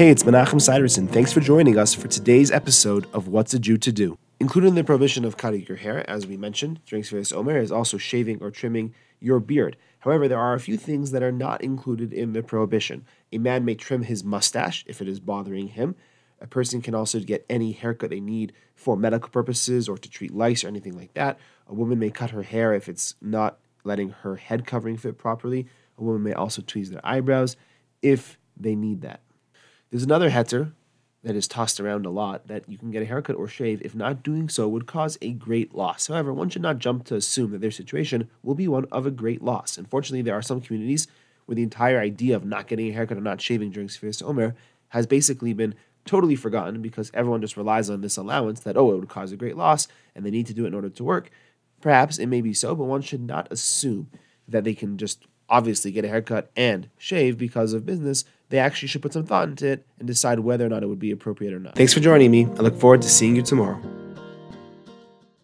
Hey, it's Menachem Siderson. Thanks for joining us for today's episode of What's a Jew to Do. Included in the prohibition of cutting your hair, as we mentioned during Sfiras Omer, is also shaving or trimming your beard. However, there are a few things that are not included in the prohibition. A man may trim his mustache if it is bothering him. A person can also get any haircut they need for medical purposes or to treat lice or anything like that. A woman may cut her hair if it's not letting her head covering fit properly. A woman may also tweeze their eyebrows if they need that. There's another heter that is tossed around a lot that you can get a haircut or shave if not doing so would cause a great loss. However, one should not jump to assume that their situation will be one of a great loss. Unfortunately, there are some communities where the entire idea of not getting a haircut or not shaving during Sfiras Omer has basically been totally forgotten because everyone just relies on this allowance that, oh, it would cause a great loss and they need to do it in order to work. Perhaps it may be so, but one should not assume that they can just obviously get a haircut and shave because of business, they actually should put some thought into it and decide whether or not it would be appropriate or not. Thanks for joining me. I look forward to seeing you tomorrow.